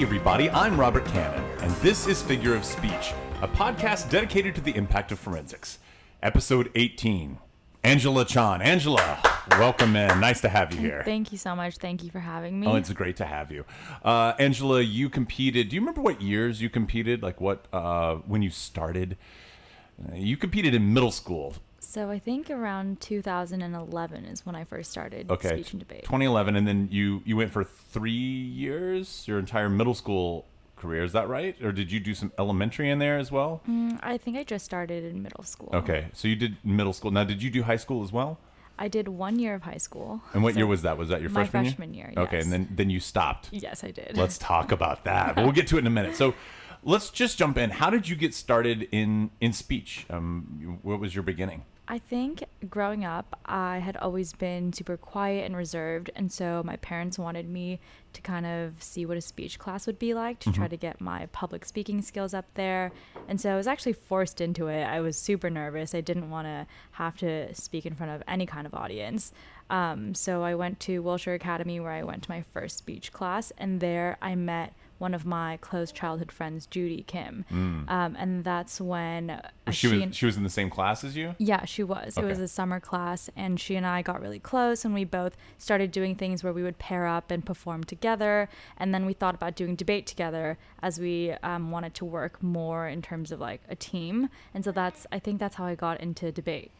Howdy, everybody. I'm Robert Cannon, and this is Figure of Speech, a podcast dedicated to the impact of forensics. Episode 18. Angela Chan. Angela, welcome in. Nice to have you here. Thank you so much. Thank you for having me. Oh, it's great to have you. Uh, Angela, you competed. Do you remember what years you competed? Like what, uh, when you started? Uh, You competed in middle school. So I think around 2011 is when I first started Okay. speech and debate. 2011, and then you, you went for three years, your entire middle school career. Is that right? Or did you do some elementary in there as well? Mm, I think I just started in middle school. Okay, so you did middle school. Now, did you do high school as well? I did one year of high school. And what So- year was that? Was that your freshman, freshman year, Okay, yes. and then then you stopped. Yes, I did. Let's talk about that. But we'll get to it in a minute. So, let's just jump in. How did you get started in in speech? Um, what was your beginning? I think growing up, I had always been super quiet and reserved, and so my parents wanted me to kind of see what a speech class would be like to try to get my public speaking skills up there. And so I was actually forced into it. I was super nervous. I didn't want to have to speak in front of any kind of audience. Um, so I went to Wilshire Academy where I went to my first speech class, and there I met one of my close childhood friends, Judy Kim. Um, and that's when uh, She was and- she was in the same class as you. yeah, she was. It was a summer class, and she and I got really close, and we both started doing things where we would pair up and perform together. And then we thought about doing debate together as we um, wanted to work more in terms of like a team. And so that's, I think that's how I got into debate.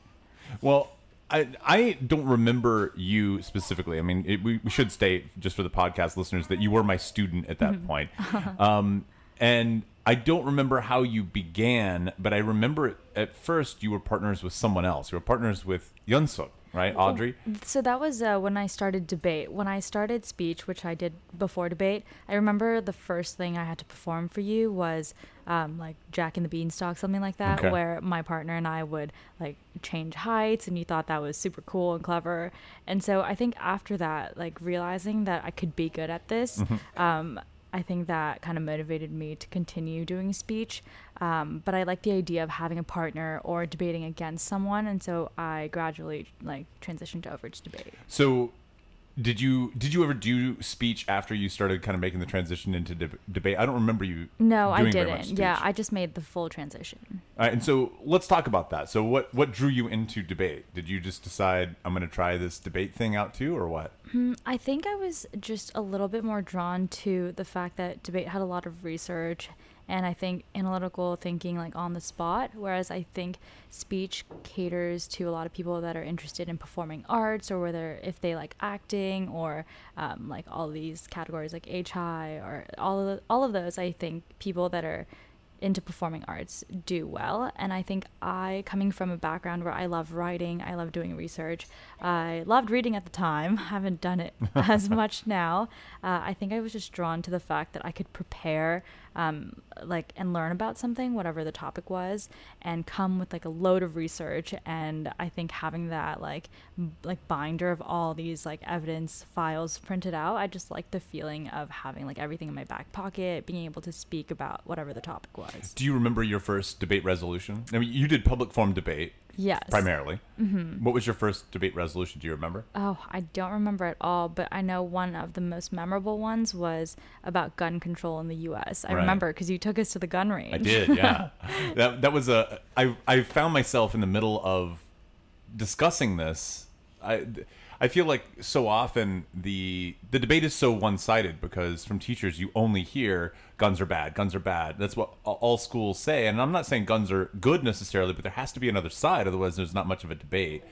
Well, I I don't remember you specifically. I mean, it, we, we should state just for the podcast listeners that you were my student at that point. Um, and I don't remember how you began, but I remember at first you were partners with someone else. You were partners with Yunsuk, right, Audrey? So that was uh, when I started debate. When I started speech, which I did before debate, I remember the first thing I had to perform for you was um, like Jack and the Beanstalk, something like that, Okay. where my partner and I would like change heights, and you thought that was super cool and clever. And so I think after that, like realizing that I could be good at this, um, I think that kind of motivated me to continue doing speech. Um, but I like the idea of having a partner or debating against someone, and so I gradually like transitioned over to debate. So, did you did you ever do speech after you started kind of making the transition into deb debate? I don't remember you. No, I doing very much didn't. Yeah. I just made the full transition. All right, and so let's talk about that. So, what what drew you into debate? Did you just decide I'm going to try this debate thing out too, or what? I think I was just a little bit more drawn to the fact that debate had a lot of research and I think analytical thinking like on the spot, whereas I think speech caters to a lot of people that are interested in performing arts or whether if they like acting or um, like all these categories like HI or all of the, all of those. I think people that are into performing arts do well. And I think I, coming from a background where I love writing, I love doing research, I loved reading at the time, haven't done it as much now. Uh, I think I was just drawn to the fact that I could prepare, um, like, and learn about something, whatever the topic was, and come with like a load of research. And I think having that like, m- like binder of all these like evidence files printed out, I just like the feeling of having like everything in my back pocket, being able to speak about whatever the topic was. Do you remember your first debate resolution? I mean, you did public forum debate Yes. primarily. Mm-hmm. What was your first debate resolution? Do you remember? Oh, I don't remember at all, but I know one of the most memorable ones was about gun control in the U.S. I Right. remember because you took us to the gun range. I did, yeah. that that was a. I I found myself in the middle of discussing this. I I feel like so often the the debate is so one sided because from teachers you only hear guns are bad, guns are bad. That's what all schools say, and I'm not saying guns are good necessarily, but there has to be another side, otherwise there's not much of a debate.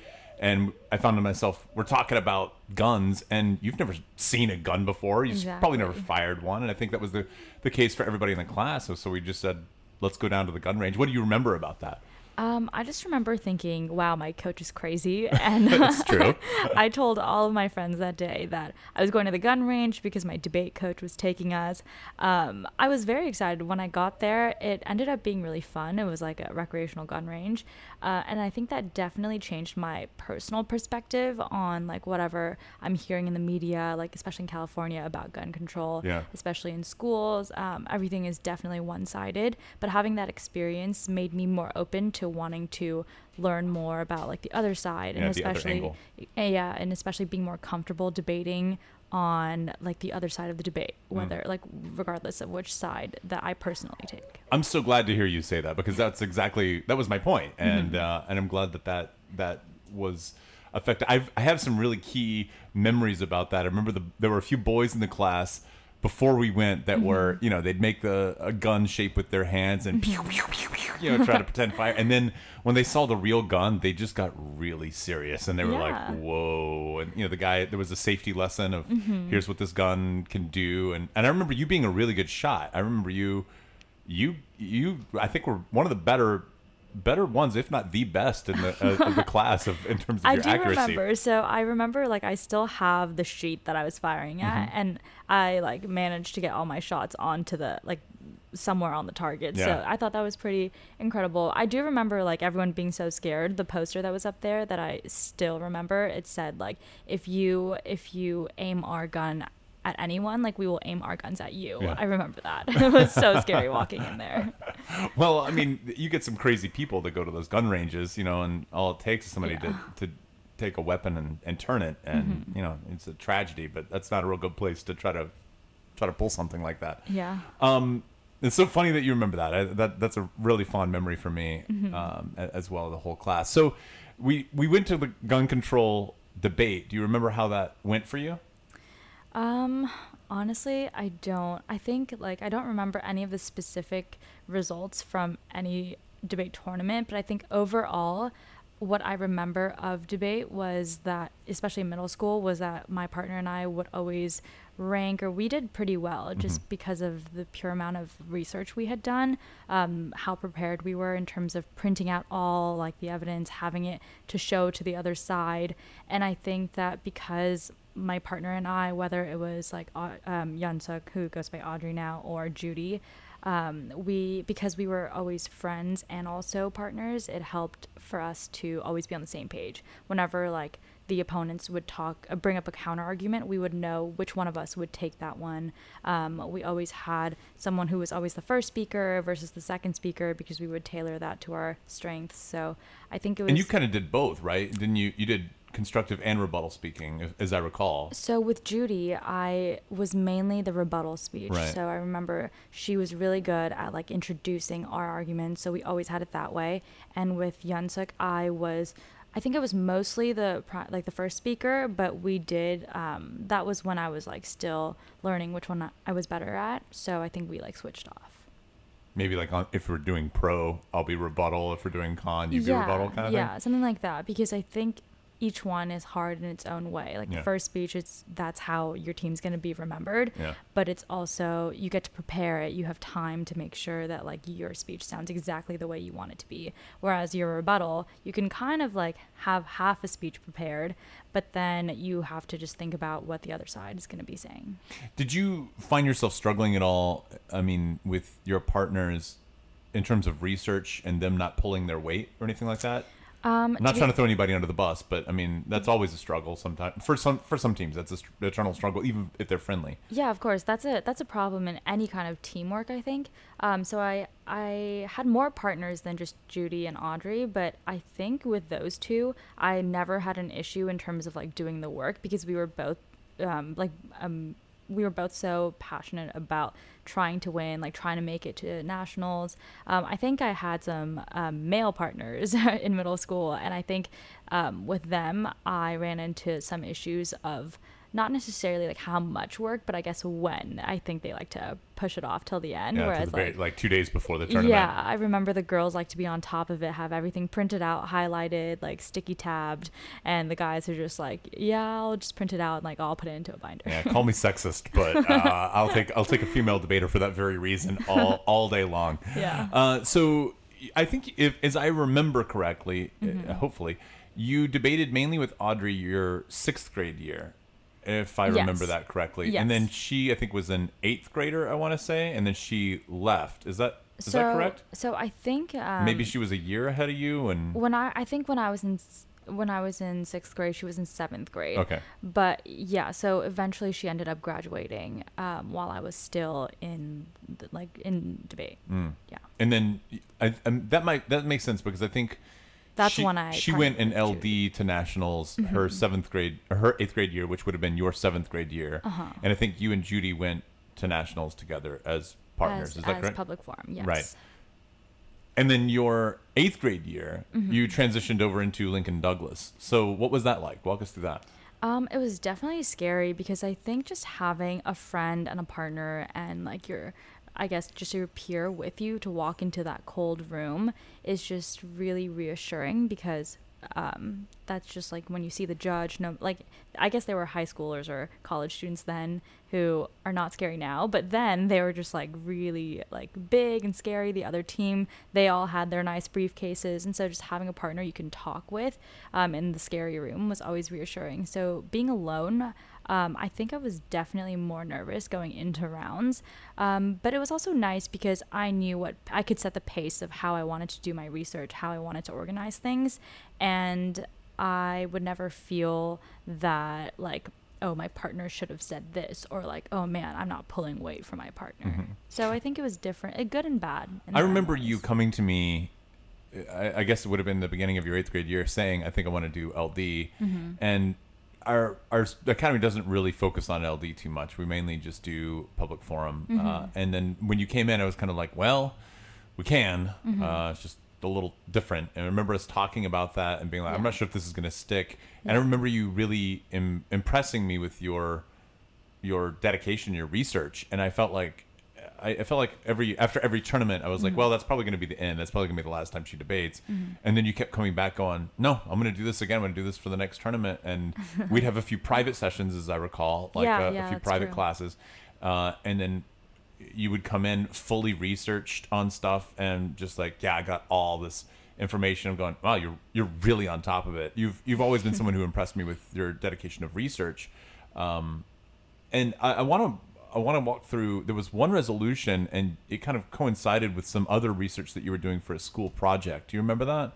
And I found myself, we're talking about guns, and you've never seen a gun before. You've probably never fired one, and I think that was the the case for everybody in the class. So, so we just said, let's go down to the gun range. What do you remember about that? Um, I just remember thinking, "Wow, my coach is crazy," and That's true. I told all of my friends that day that I was going to the gun range because my debate coach was taking us. Um, I was very excited when I got there. It ended up being really fun. It was like a recreational gun range, uh, and I think that definitely changed my personal perspective on like whatever I'm hearing in the media, like especially in California about gun control, Yeah. especially in schools. Um, everything is definitely one sided, but having that experience made me more open to wanting to learn more about like the other side and Yeah, especially uh, yeah and especially being more comfortable debating on like the other side of the debate, whether like regardless of which side that I personally take. I'm so glad to hear you say that because that's exactly that was my point, and uh, and I'm glad that that that was effective. I've, I have some really key memories about that. I remember the, there were a few boys in the class before we went that mm-hmm. were you know they'd make the a gun shape with their hands and pew, pew, pew, pew, you know try to pretend fire, and then when they saw the real gun, they just got really serious and they were Yeah. like, whoa, and you know the guy there was a safety lesson of mm-hmm. here's what this gun can do, and and I remember you being a really good shot. I remember you you you I think were one of the better better ones, if not the best in the uh, of the class of in terms of I your do accuracy. remember. So I remember like I still have the sheet that I was firing at, Mm-hmm. and I like managed to get all my shots onto the like somewhere on the target. Yeah. So I thought that was pretty incredible. I do remember like everyone being so scared. The poster that was up there that I still remember. It said like if you if you aim our gun at anyone, like we will aim our guns at you. Yeah. I remember that. it was so scary walking in there. Well, I mean, you get some crazy people that go to those gun ranges, you know, and all it takes is somebody Yeah. to, to take a weapon and, and turn it, and Mm-hmm. you know, it's a tragedy. But that's not a real good place to try to try to pull something like that. Yeah. Um, it's so funny that you remember that. I, that that's a really fond memory for me, Mm-hmm. um, as well the whole class. So, we we went to the gun control debate. Do you remember how that went for you? Um, honestly, I don't. I think like I don't remember any of the specific results from any debate tournament, but I think overall what I remember of debate was that especially in middle school was that my partner and I would always rank or we did pretty well just because of the pure amount of research we had done um, how prepared we were in terms of printing out all like the evidence having it to show to the other side and i think that because my partner and i whether it was like um, Yunsuk, who goes by audrey now or judy um, we because we were always friends and also partners it helped for us to always be on the same page whenever like the opponents would talk uh, bring up a counter argument we would know which one of us would take that one um, we always had someone who was always the first speaker versus the second speaker because we would tailor that to our strengths so i think it was And you kind of did both, right? Didn't you? You did constructive and rebuttal speaking, as I recall. So with Judy, I was mainly the rebuttal speech. Right. So I remember she was really good at like introducing our arguments. So we always had it that way. And with Yunsuk, I was, I think it was mostly the like the first speaker, but we did. Um, that was when I was like still learning which one I was better at. So I think we like switched off. Maybe like on, if we're doing pro, I'll be rebuttal. If we're doing con, you be rebuttal kind of yeah, thing. something like that. Because I think each one is hard in its own way. Like Yeah. the first speech, it's that's how your team's going to be remembered. Yeah. But it's also you get to prepare it. You have time to make sure that like your speech sounds exactly the way you want it to be. Whereas your rebuttal, you can kind of like have half a speech prepared, but then you have to just think about what the other side is going to be saying. Did you find yourself struggling at all? I mean, with your partners in terms of research and them not pulling their weight or anything like that? Um, I'm not trying to throw anybody under the bus, but I mean that's always a struggle. Sometimes for some for some teams, that's a str- eternal struggle, even if they're friendly. Yeah, of course. That's a that's a problem in any kind of teamwork. I think. Um, so I I had more partners than just Judy and Audrey, but I think with those two, I never had an issue in terms of like doing the work because we were both um, like um, we were both so passionate about trying to win, like trying to make it to nationals. Um, I think I had some um, male partners in middle school, and I think um, with them, I ran into some issues of not necessarily like how much work, but I guess when. I think they like to push it off till the end. Yeah, whereas the very- like like two days before the tournament. yeah, I remember the girls like to be on top of it, have everything printed out, highlighted, like sticky tabbed, and the guys are just like, yeah, I'll just print it out and like I'll put it into a binder. Yeah, call me sexist, but uh, I'll take I'll take a female debater for that very reason all all day long. Yeah. Uh, so I think if as I remember correctly, Mm-hmm. uh, hopefully, you debated mainly with Audrey your sixth grade year, if I remember that correctly. Yes. And then she, I think, was an eighth grader. I want to say, and then she left. Is that is so, that correct? So I think um, Maybe she was a year ahead of you, and when I I think when I was in when I was in sixth grade, she was in seventh grade. Okay. But yeah, so eventually she ended up graduating um, while I was still in the, like in debate. Mm. Yeah. and then I, and that might that makes sense because I think That's she, one I. She went in went to. LD to nationals Mm-hmm. her seventh grade, her eighth grade year, which would have been your seventh grade year. Uh-huh. And I think you and Judy went to nationals together as partners. as, Is that as correct? public forum. Yes. Right. and then your eighth grade year, Mm-hmm. you transitioned over into Lincoln Douglas. So what was that like? Walk us through that. Um, it was definitely scary because I think just having a friend and a partner and like your, I guess just your peer with you to walk into that cold room is just really reassuring because um, that's just like when you see the judge. No, like I guess they were high schoolers or college students then who are not scary now, but then they were just like really like big and scary. The other team, they all had their nice briefcases, and so just having a partner you can talk with um, in the scary room was always reassuring. So being alone. Um, I think I was definitely more nervous going into rounds, um, but it was also nice because I knew what I could set the pace of how I wanted to do my research, how I wanted to organize things, and I would never feel that like oh my partner should have said this or like oh man i'm not pulling weight for my partner so i think it was different uh, good and bad I remember ways. you coming to me. I, I guess it would have been the beginning of your eighth grade year, saying, "I think I want to do LD," Mm-hmm. and our our academy doesn't really focus on LD too much. We mainly just do public forum. Uh, Mm-hmm. and then when you came in, I was kind of like, "Well, we can. Mm-hmm. Uh, it's just a little different." And I remember us talking about that and being like, "I'm not sure if this is going to stick." And I remember you really Im- impressing me with your your dedication, your research, and I felt like I, I felt like every after every tournament, I was like, well, that's probably going to be the end. That's probably going to be the last time she debates. And then you kept coming back, going, no, I'm going to do this again. I'm going to do this for the next tournament. And we'd have a few private sessions, as I recall, like Yeah, uh, yeah, a few private true. classes, uh, and then you would come in fully researched on stuff and just like, yeah, I got all this information. I'm going, wow, you're you're really on top of it. You've you've always been someone who impressed me with your dedication of research. Um, and I want to I want to walk through. There was one resolution, and it kind of coincided with some other research that you were doing for a school project. Do you remember that?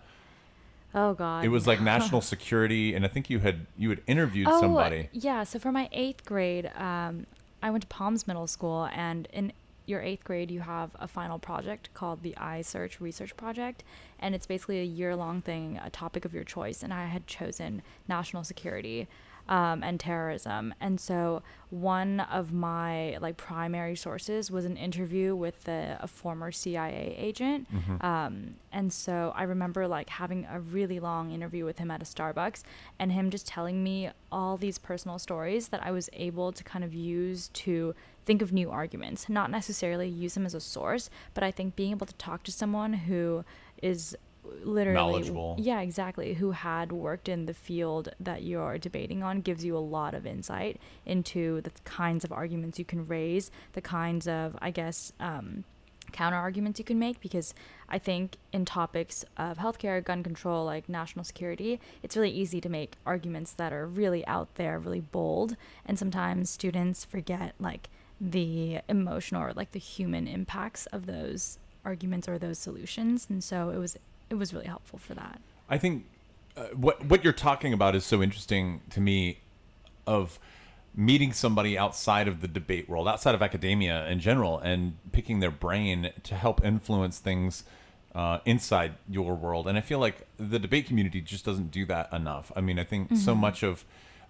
oh god It was like national security, and I think you had you had interviewed oh, somebody. yeah so for my eighth grade um, i went to palms middle school and in your eighth grade you have a final project called the iSearch research project and it's basically a year-long thing a topic of your choice and i had chosen national security um, and terrorism. And so one of my like primary sources was an interview with the, a former cia agent. Um, and so i remember like having a really long interview with him at a starbucks and him just telling me all these personal stories that i was able to kind of use to think of new arguments not necessarily use them as a source but i think being able to talk to someone who is literally Knowledgeable. yeah exactly who had worked in the field that you're debating on gives you a lot of insight into the kinds of arguments you can raise the kinds of i guess um, counter arguments you can make because I think in topics of healthcare, gun control, like national security, it's really easy to make arguments that are really out there, really bold, and sometimes students forget like the emotional or like the human impacts of those arguments or those solutions, and so it was it was really helpful for that. I think uh, what what you're talking about is so interesting to me. Of meeting somebody outside of the debate world, outside of academia in general, and picking their brain to help influence things uh, inside your world. And I feel like the debate community just doesn't do that enough. I mean, I think so much of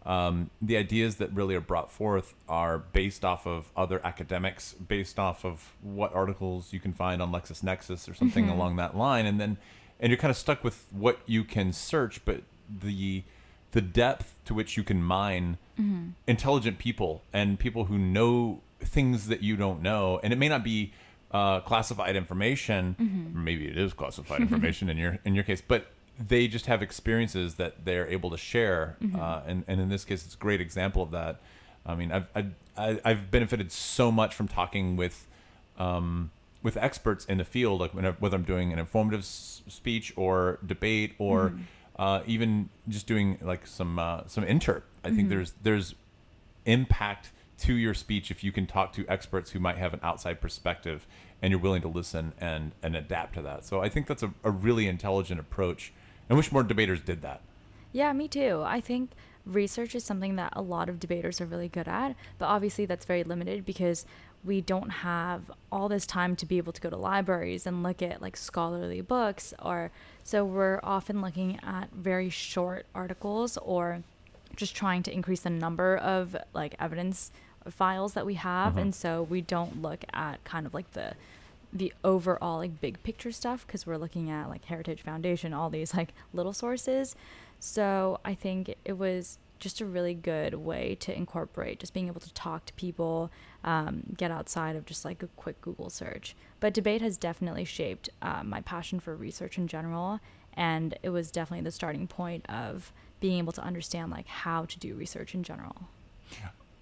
um, the ideas that really are brought forth are based off of other academics, based off of what articles you can find on LexisNexis or something along that line, and then and you're kind of stuck with what you can search, but the the depth to which you can mine intelligent people and people who know things that you don't know, and it may not be uh, classified information. or Maybe it is classified information in your in your case, but they just have experiences that they're able to share, uh, and and in this case, it's a great example of that. I mean, I've I've, I've benefited so much from talking with. Um, with experts in the field, like when, whether I'm doing an informative s- speech or debate, or uh, even just doing like some uh, some interp. I think there's there's impact to your speech if you can talk to experts who might have an outside perspective and you're willing to listen and and adapt to that. So I think that's a, a really intelligent approach. I wish more debaters did that. Yeah, me too. I think research is something that a lot of debaters are really good at, but obviously that's very limited because we don't have all this time to be able to go to libraries and look at like scholarly books or so we're often looking at very short articles or just trying to increase the number of like evidence files that we have Mhm. and so we don't look at kind of like the the overall like big picture stuff because we're looking at like heritage foundation all these like little sources so i think it was just a really good way to incorporate just being able to talk to people um, get outside of just like a quick google search but debate has definitely shaped uh, my passion for research in general and it was definitely the starting point of being able to understand like how to do research in general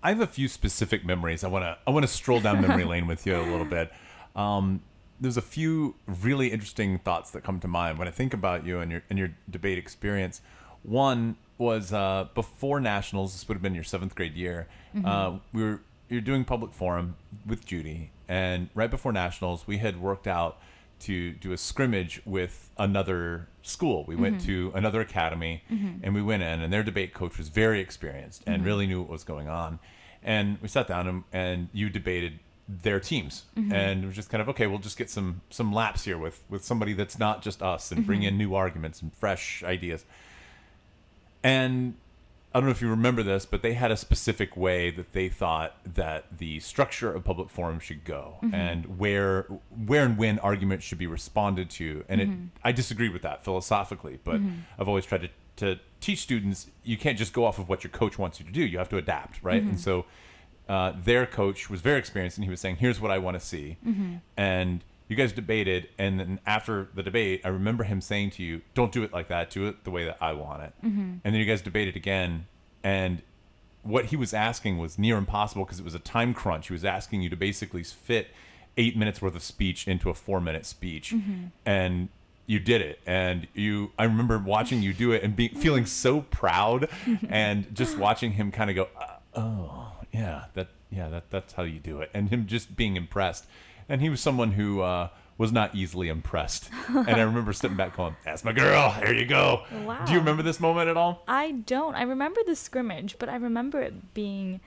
I have a few specific memories. I want to I want to stroll down memory lane with you a little bit. Um, there's a few really interesting thoughts that come to mind when I think about you and your and your debate experience. One was uh, before nationals. This would have been your seventh grade year. Mm-hmm. Uh, we were you're doing public forum with Judy, and right before nationals, we had worked out to do a scrimmage with another school. We went mm-hmm. to another academy mm-hmm. and we went in, and their debate coach was very experienced and really knew what was going on. And we sat down and, and you debated their teams, and it was just kind of okay. We'll just get some some laps here with with somebody that's not just us, and bring in new arguments and fresh ideas. And I don't know if you remember this, but they had a specific way that they thought that the structure of public forum should go, mm-hmm. and where where and when arguments should be responded to. And it, mm-hmm. I disagree with that philosophically, but mm-hmm. I've always tried to to teach students you can't just go off of what your coach wants you to do. You have to adapt, right? And so uh, their coach was very experienced, and he was saying, "Here's what I want to see," and you guys debated, and then after the debate, I remember him saying to you, "Don't do it like that. Do it the way that I want it." And then you guys debated again, and what he was asking was near impossible because it was a time crunch. He was asking you to basically fit eight minutes worth of speech into a four minute speech, and you did it. And you, I remember watching you do it and being feeling so proud, and just watching him kind of go, uh, "Oh, yeah, that, yeah, that, that's how you do it," and him just being impressed. And he was someone who uh, was not easily impressed. and I remember stepping back, going, "That's my girl. There you go." Wow. Do you remember this moment at all? I don't. I remember the scrimmage, but I remember it being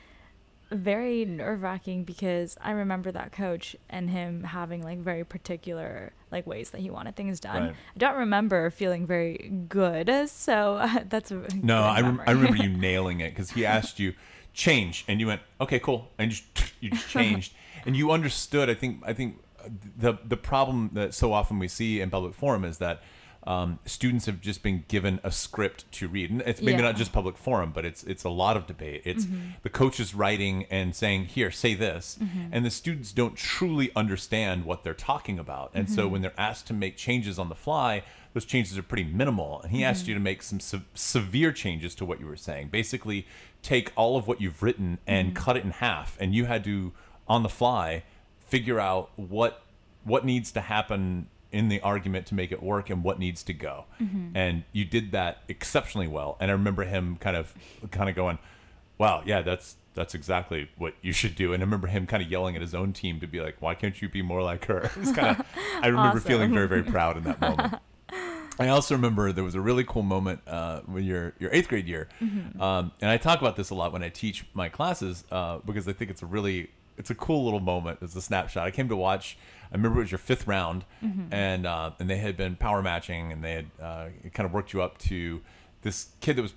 very nerve wracking because I remember that coach and him having like very particular like ways that he wanted things done. Right. I don't remember feeling very good, so that's a No, I, rem- I remember you nailing it because he asked you change, and you went okay, cool, and you just, you just changed, and you understood. I think I think uh, the the problem that so often we see in public forum is that. Um, students have just been given a script to read, and it's maybe Yeah. not just public forum, but it's it's a lot of debate. It's mm-hmm. the coaches writing and saying, "Here, say this," mm-hmm. and the students don't truly understand what they're talking about, and so mm-hmm. when they're asked to make changes on the fly, those changes are pretty minimal. And he asked you to make some se- severe changes to what you were saying. Basically, take all of what you've written and cut it in half, and you had to, on the fly, figure out what what needs to happen in the argument to make it work and what needs to go. And you did that exceptionally well. And I remember him kind of kind of going, "Wow, yeah, that's that's exactly what you should do." And I remember him kind of yelling at his own team to be like, "Why can't you be more like her?" It's kind of I remember feeling very very proud in that moment. I also remember there was a really cool moment uh, when your your eighth grade year, um, and I talk about this a lot when I teach my classes uh, because I think it's a really it's a cool little moment. It's a snapshot. I came to watch. I remember it was your fifth round, and uh, and they had been power matching, and they had uh, kind of worked you up to this kid that was,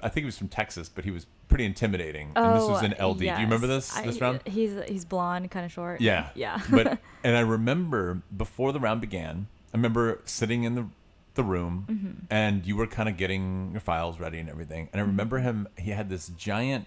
I think he was from Texas, but he was pretty intimidating. Oh, and this was an LD. Do you remember Oh, this this I- round? He's he's blonde, kind of short. Yeah. Yeah. but and I remember before the round began, I remember sitting in the the room Mm-hmm. and you were kind of getting your files ready and everything. And I remember him he had this giant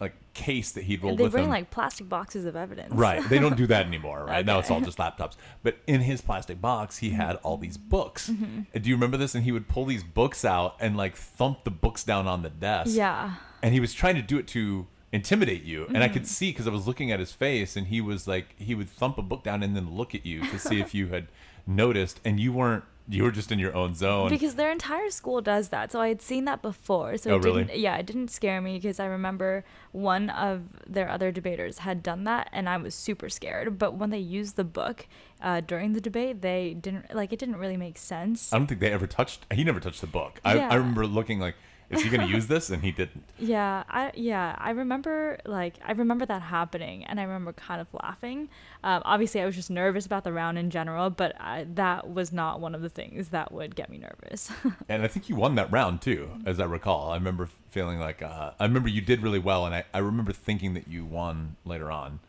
like case that he'd rolled with. they with bring him. like plastic boxes of evidence. Right. They don't do that anymore, right? Now it's all just laptops. But in his plastic box, he had all these books. Mm-hmm. Do you remember this? And he would pull these books out and like thump the books down on the desk Yeah. and he was trying to do it to intimidate you and i Mm-hmm. could see because i was looking at his face and he was like he would thump a book down and then look at you to see if you had noticed and you weren't you were just in your own zone Because their entire school does that. So I had seen that before. So Oh, it didn't yeah, it didn't scare me because I remember one of their other debaters had done that and I was super scared. But when they used the book uh, during the debate, they didn't like it didn't really make sense. i don't think they ever touched he never touched the book I, I remember looking like is he going to use this? And he didn't. Yeah, I yeah, I remember like I remember that happening, and I remember kind of laughing. Um, obviously, I was just nervous about the round in general, but I, that was not one of the things that would get me nervous. And I think you won that round too, as I recall. I remember feeling like uh, I remember you did really well, and I, I remember thinking that you won later on.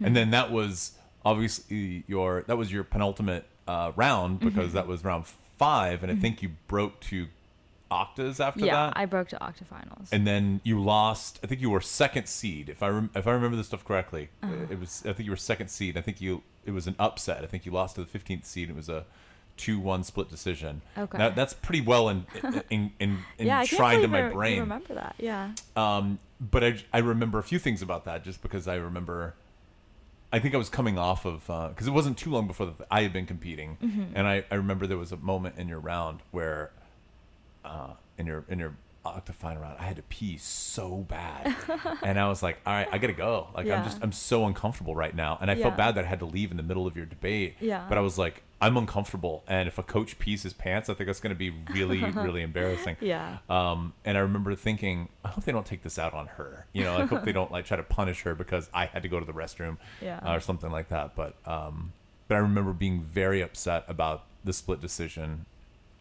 And then that was obviously your that was your penultimate uh, round because that was round five, and I think you broke to octas after yeah, that. I broke to octafinals. and then you lost. I think you were second seed, if I rem- if I remember this stuff correctly. Uh-huh. It was. I think you were second seed. I think you. It was an upset. I think you lost to the 15th seed. It was a two-one split decision. Okay. Now, that's pretty well in, in, in, in yeah, enshrined in my I- brain. Remember that? Yeah. Um, but I, I remember a few things about that just because I remember. I think I was coming off of because it wasn't too long before that I had been competing, Mm-hmm. and I, I remember there was a moment in your round where, uh, in your in your octafine round, I had to pee so bad, and I was like, all right, I gotta go. Like I'm just I'm so uncomfortable right now, and I felt bad that I had to leave in the middle of your debate. Yeah. But I was like, I'm uncomfortable, and if a coach pees his pants, I think that's gonna be really really embarrassing. Yeah. Um, and I remember thinking, I hope they don't take this out on her. You know, I hope they don't like try to punish her because I had to go to the restroom Yeah. uh, or something like that. But um, but I remember being very upset about the split decision.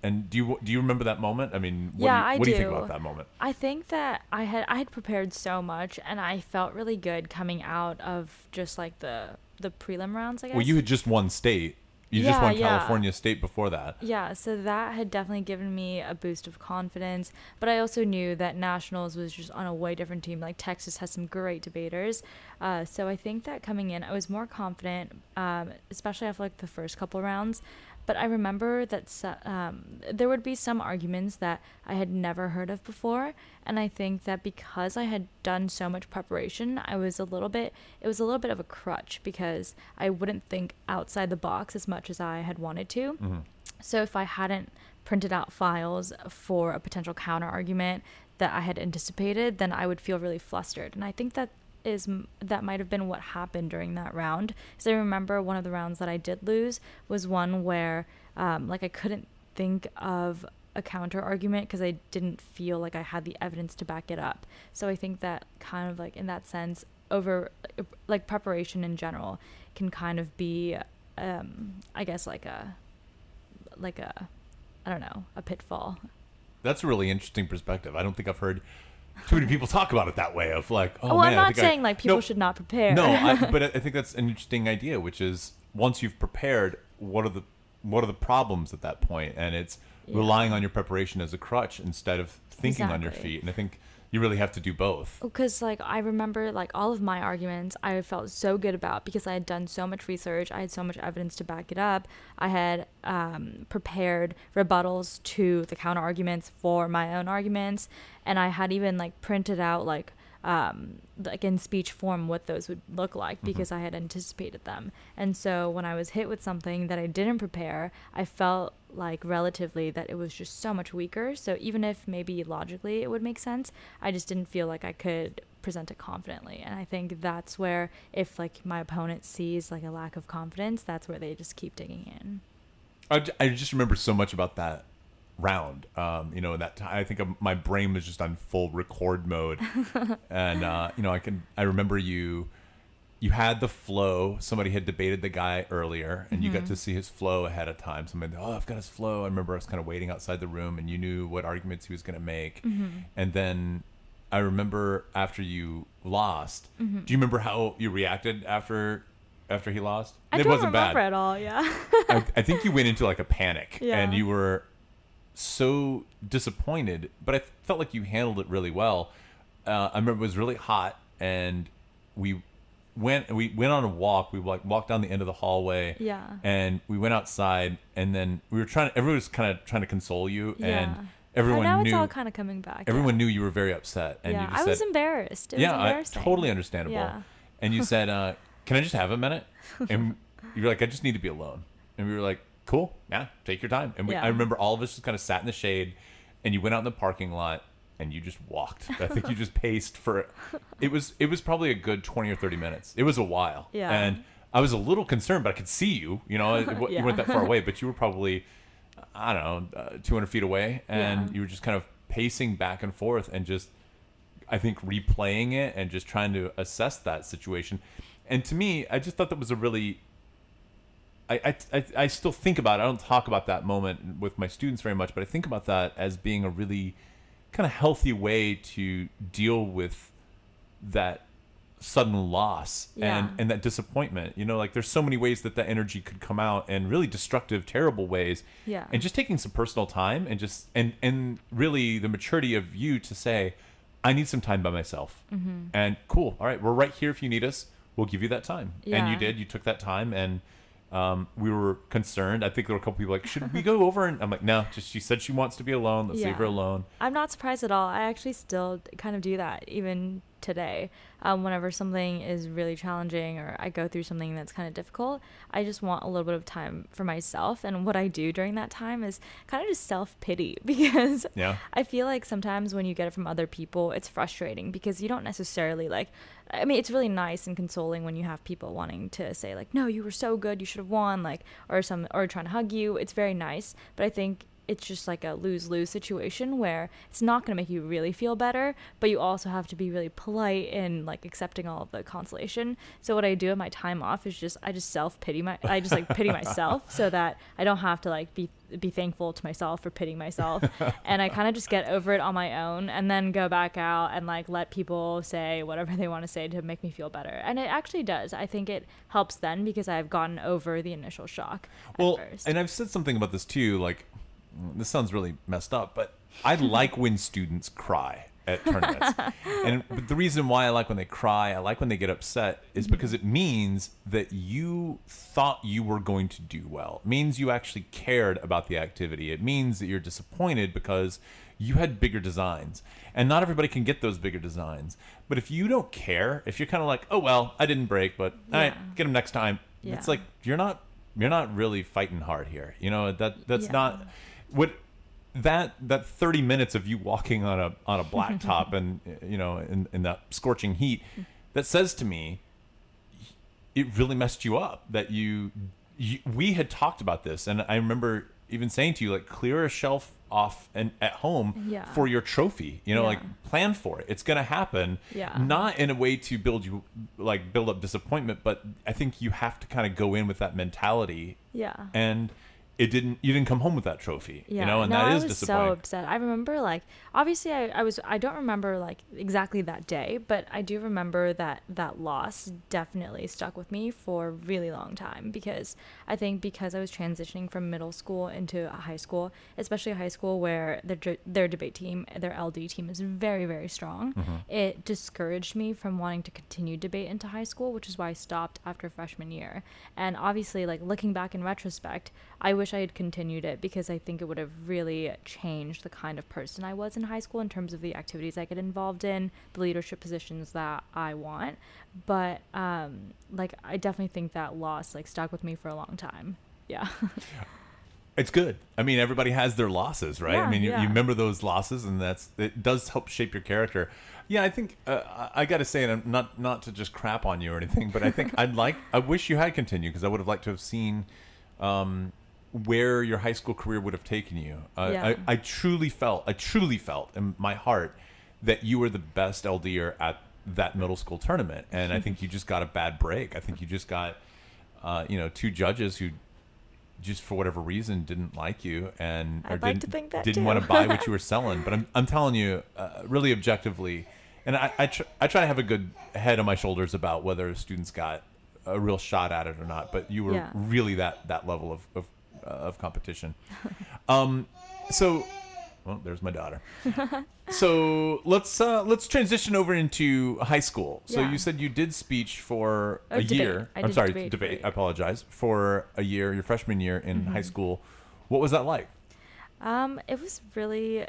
And do you do you remember that moment? I mean, what Yeah, do you, what do you think about that moment? I think that I had I had prepared so much, and I felt really good coming out of just like the the prelim rounds. I guess. Well, you had just won state. You just Yeah, won yeah. California State before that. Yeah, so that had definitely given me a boost of confidence. But I also knew that Nationals was just on a way different team. Like Texas has some great debaters. Uh, so I think that coming in, I was more confident, um, especially after like the first couple rounds. But I remember that um, there would be some arguments that I had never heard of before, and I think that because I had done so much preparation, I was a little bit. It was a little bit of a crutch because I wouldn't think outside the box as much as I had wanted to. So if I hadn't printed out files for a potential counter argument that I had anticipated, then I would feel really flustered. And I think that is that might have been what happened during that round. Because I remember one of the rounds that I did lose was one where, um, like, I couldn't think of a counter argument because I didn't feel like I had the evidence to back it up. So I think that kind of like in that sense, over like preparation in general can kind of be, um, I guess like a like a I don't know a pitfall. That's a really interesting perspective. I don't think I've heard too many people talk about it that way. Of like, oh, Oh, man, I'm not think I- saying like people No, should not prepare. No, I, but I think that's an interesting idea, which is once you've prepared, what are the what are the problems at that point? And it's Yeah. relying on your preparation as a crutch instead of thinking on your feet. And I think you really have to do both. because like I remember like all of my arguments I felt so good about because I had done so much research, I had so much evidence to back it up. I had um, prepared rebuttals to the counter arguments for my own arguments, and I had even like printed out like um, like in speech form what those would look like because I had anticipated them. And so when I was hit with something that I didn't prepare, I felt like relatively that it was just so much weaker. So even if maybe logically it would make sense, I just didn't feel like I could present it confidently. And I think that's where if like my opponent sees like a lack of confidence, that's where they just keep digging in. I, I just remember so much about that round. Um, you know, that time I think my brain was just on full record mode, and uh, you know, I can I remember you. You had the flow. Somebody had debated the guy earlier, and you got mm-hmm. to see his flow ahead of time. Somebody, oh, I've got his flow. I remember I was kind of waiting outside the room, and you knew what arguments he was going to make. Mm-hmm. And then I remember after you lost. Mm-hmm. Do you remember how you reacted after after he lost? I it don't wasn't remember bad. at all. Yeah. I, I think you went into like a panic Yeah. and you were so disappointed, but I felt like you handled it really well. Uh, I remember it was really hot and we went we went on a walk. We like walked down the end of the hallway. Yeah. And we went outside and then we were trying everyone was kind of trying to console you yeah. and everyone and now knew it's all kind of coming back. everyone yeah. knew you were very upset and yeah, you just I said was embarrassed. It yeah, was I, totally understandable. Yeah. And you said, uh, "Can I just have a minute?" And you're like, "I just need to be alone." And we were like, "Cool, yeah, take your time." And we, Yeah. I remember all of us just kind of sat in the shade, and you went out in the parking lot and you just walked. I think you just paced for. It was it was probably a good twenty or thirty minutes. It was a while. Yeah. And I was a little concerned, but I could see you. You know, it, Yeah. you weren't that far away, but you were probably, I don't know, uh, 200 feet away, and Yeah. you were just kind of pacing back and forth and just I think replaying it and just trying to assess that situation. And to me, I just thought that was a really I, I, I still think about it. I don't talk about that moment with my students very much, but I think about that as being a really kind of healthy way to deal with that sudden loss Yeah. and and that disappointment. You know like there's so many ways that that energy could come out in really destructive terrible ways. Yeah. and just taking some personal time and just and and really the maturity of you to say i need some time by myself. Mm-hmm. and cool. All right we're right here if you need us. We'll give you that time. And you did. You took that time and um, we were concerned. I think there were a couple people like should we go over and i'm like no just she said she wants to be alone. Let's leave her alone. I'm not surprised at all. I actually still kind of do that even today. Um, whenever something is really challenging or I go through something that's kind of difficult, I just want a little bit of time for myself. And what I do during that time is kind of just self pity because Yeah. I feel like sometimes when you get it from other people, it's frustrating because you don't necessarily like. I mean, it's really nice and consoling when you have people wanting to say like, "No, you were so good, you should have won," like, or some, or trying to hug you. It's very nice, but I think it's just like a lose lose situation where it's not going to make you really feel better, but you also have to be really polite in like accepting all of the consolation. So what I do in my time off is just I just self pity my I just like pity myself so that I don't have to like be be thankful to myself for pitying myself, and I kind of just get over it on my own, and then go back out and like let people say whatever they want to say to make me feel better, and it actually does. I think it helps then because I've gotten over the initial shock. well at first. and i've said something about this too like this sounds really messed up but i like when students cry at tournaments. And but the reason why i like when they cry i like when they get upset is mm-hmm. because it means that you thought you were going to do well. It means you actually cared about the activity. It means that you're disappointed because you had bigger designs. And not everybody can get those bigger designs. But if you don't care if you're kind of like oh well i didn't break but all right get them next time it's like you're not you're not really fighting hard here. You know that that's Yeah. not what that that 30 minutes of you walking on a on a blacktop and you know in, in that scorching heat that says to me it really messed you up that you, you we had talked about this and I remember even saying to you like clear a shelf off and at home Yeah. for your trophy you know Yeah. like plan for it it's to happen Yeah. not in a way to build you like build up disappointment but i think you have to kind of go in with that mentality yeah. and it didn't you didn't come home with that trophy Yeah, you know and no, that I is was so upset. I remember like obviously I, I was I don't remember like exactly that day, but I do remember that that loss definitely stuck with me for a really long time because I think because I was transitioning from middle school into a high school, especially a high school where their their debate team, their LD team is very very strong. Mm-hmm. It discouraged me from wanting to continue debate into high school, which is why I stopped after freshman year. And obviously like looking back in retrospect, I wish I had continued it because I think it would have really changed the kind of person I was in high school in terms of the activities I get involved in, the leadership positions that I want. But um, like I definitely think that loss like stuck with me for a long time. Yeah. it's good i mean everybody has their losses right i mean you, yeah. you remember those losses and that's it does help shape your character yeah i think uh, i, I gotta say and I'm not not to just crap on you or anything but i think i'd like i wish you had continued because i would have liked to have seen um, where your high school career would have taken you uh, Yeah. I, I truly felt i truly felt in my heart that you were the best LDer at that middle school tournament, and I think you just got a bad break. I think you just got, uh, you know, two judges who just for whatever reason didn't like you and I'd like to didn't, think that didn't want to buy what you were selling. But I'm I'm telling you, uh, really objectively, and I I, tr- I try to have a good head on my shoulders about whether students got a real shot at it or not. But you were Yeah. really that that level of of, of competition. um, so. Well, there's my daughter. so let's uh, let's transition over into high school. So Yeah. you said you did speech for Oh, a debate. year. I I'm did sorry, debate debate. for a year. I apologize for a year, your freshman year in Mm-hmm. high school. What was that like? Um, it was really,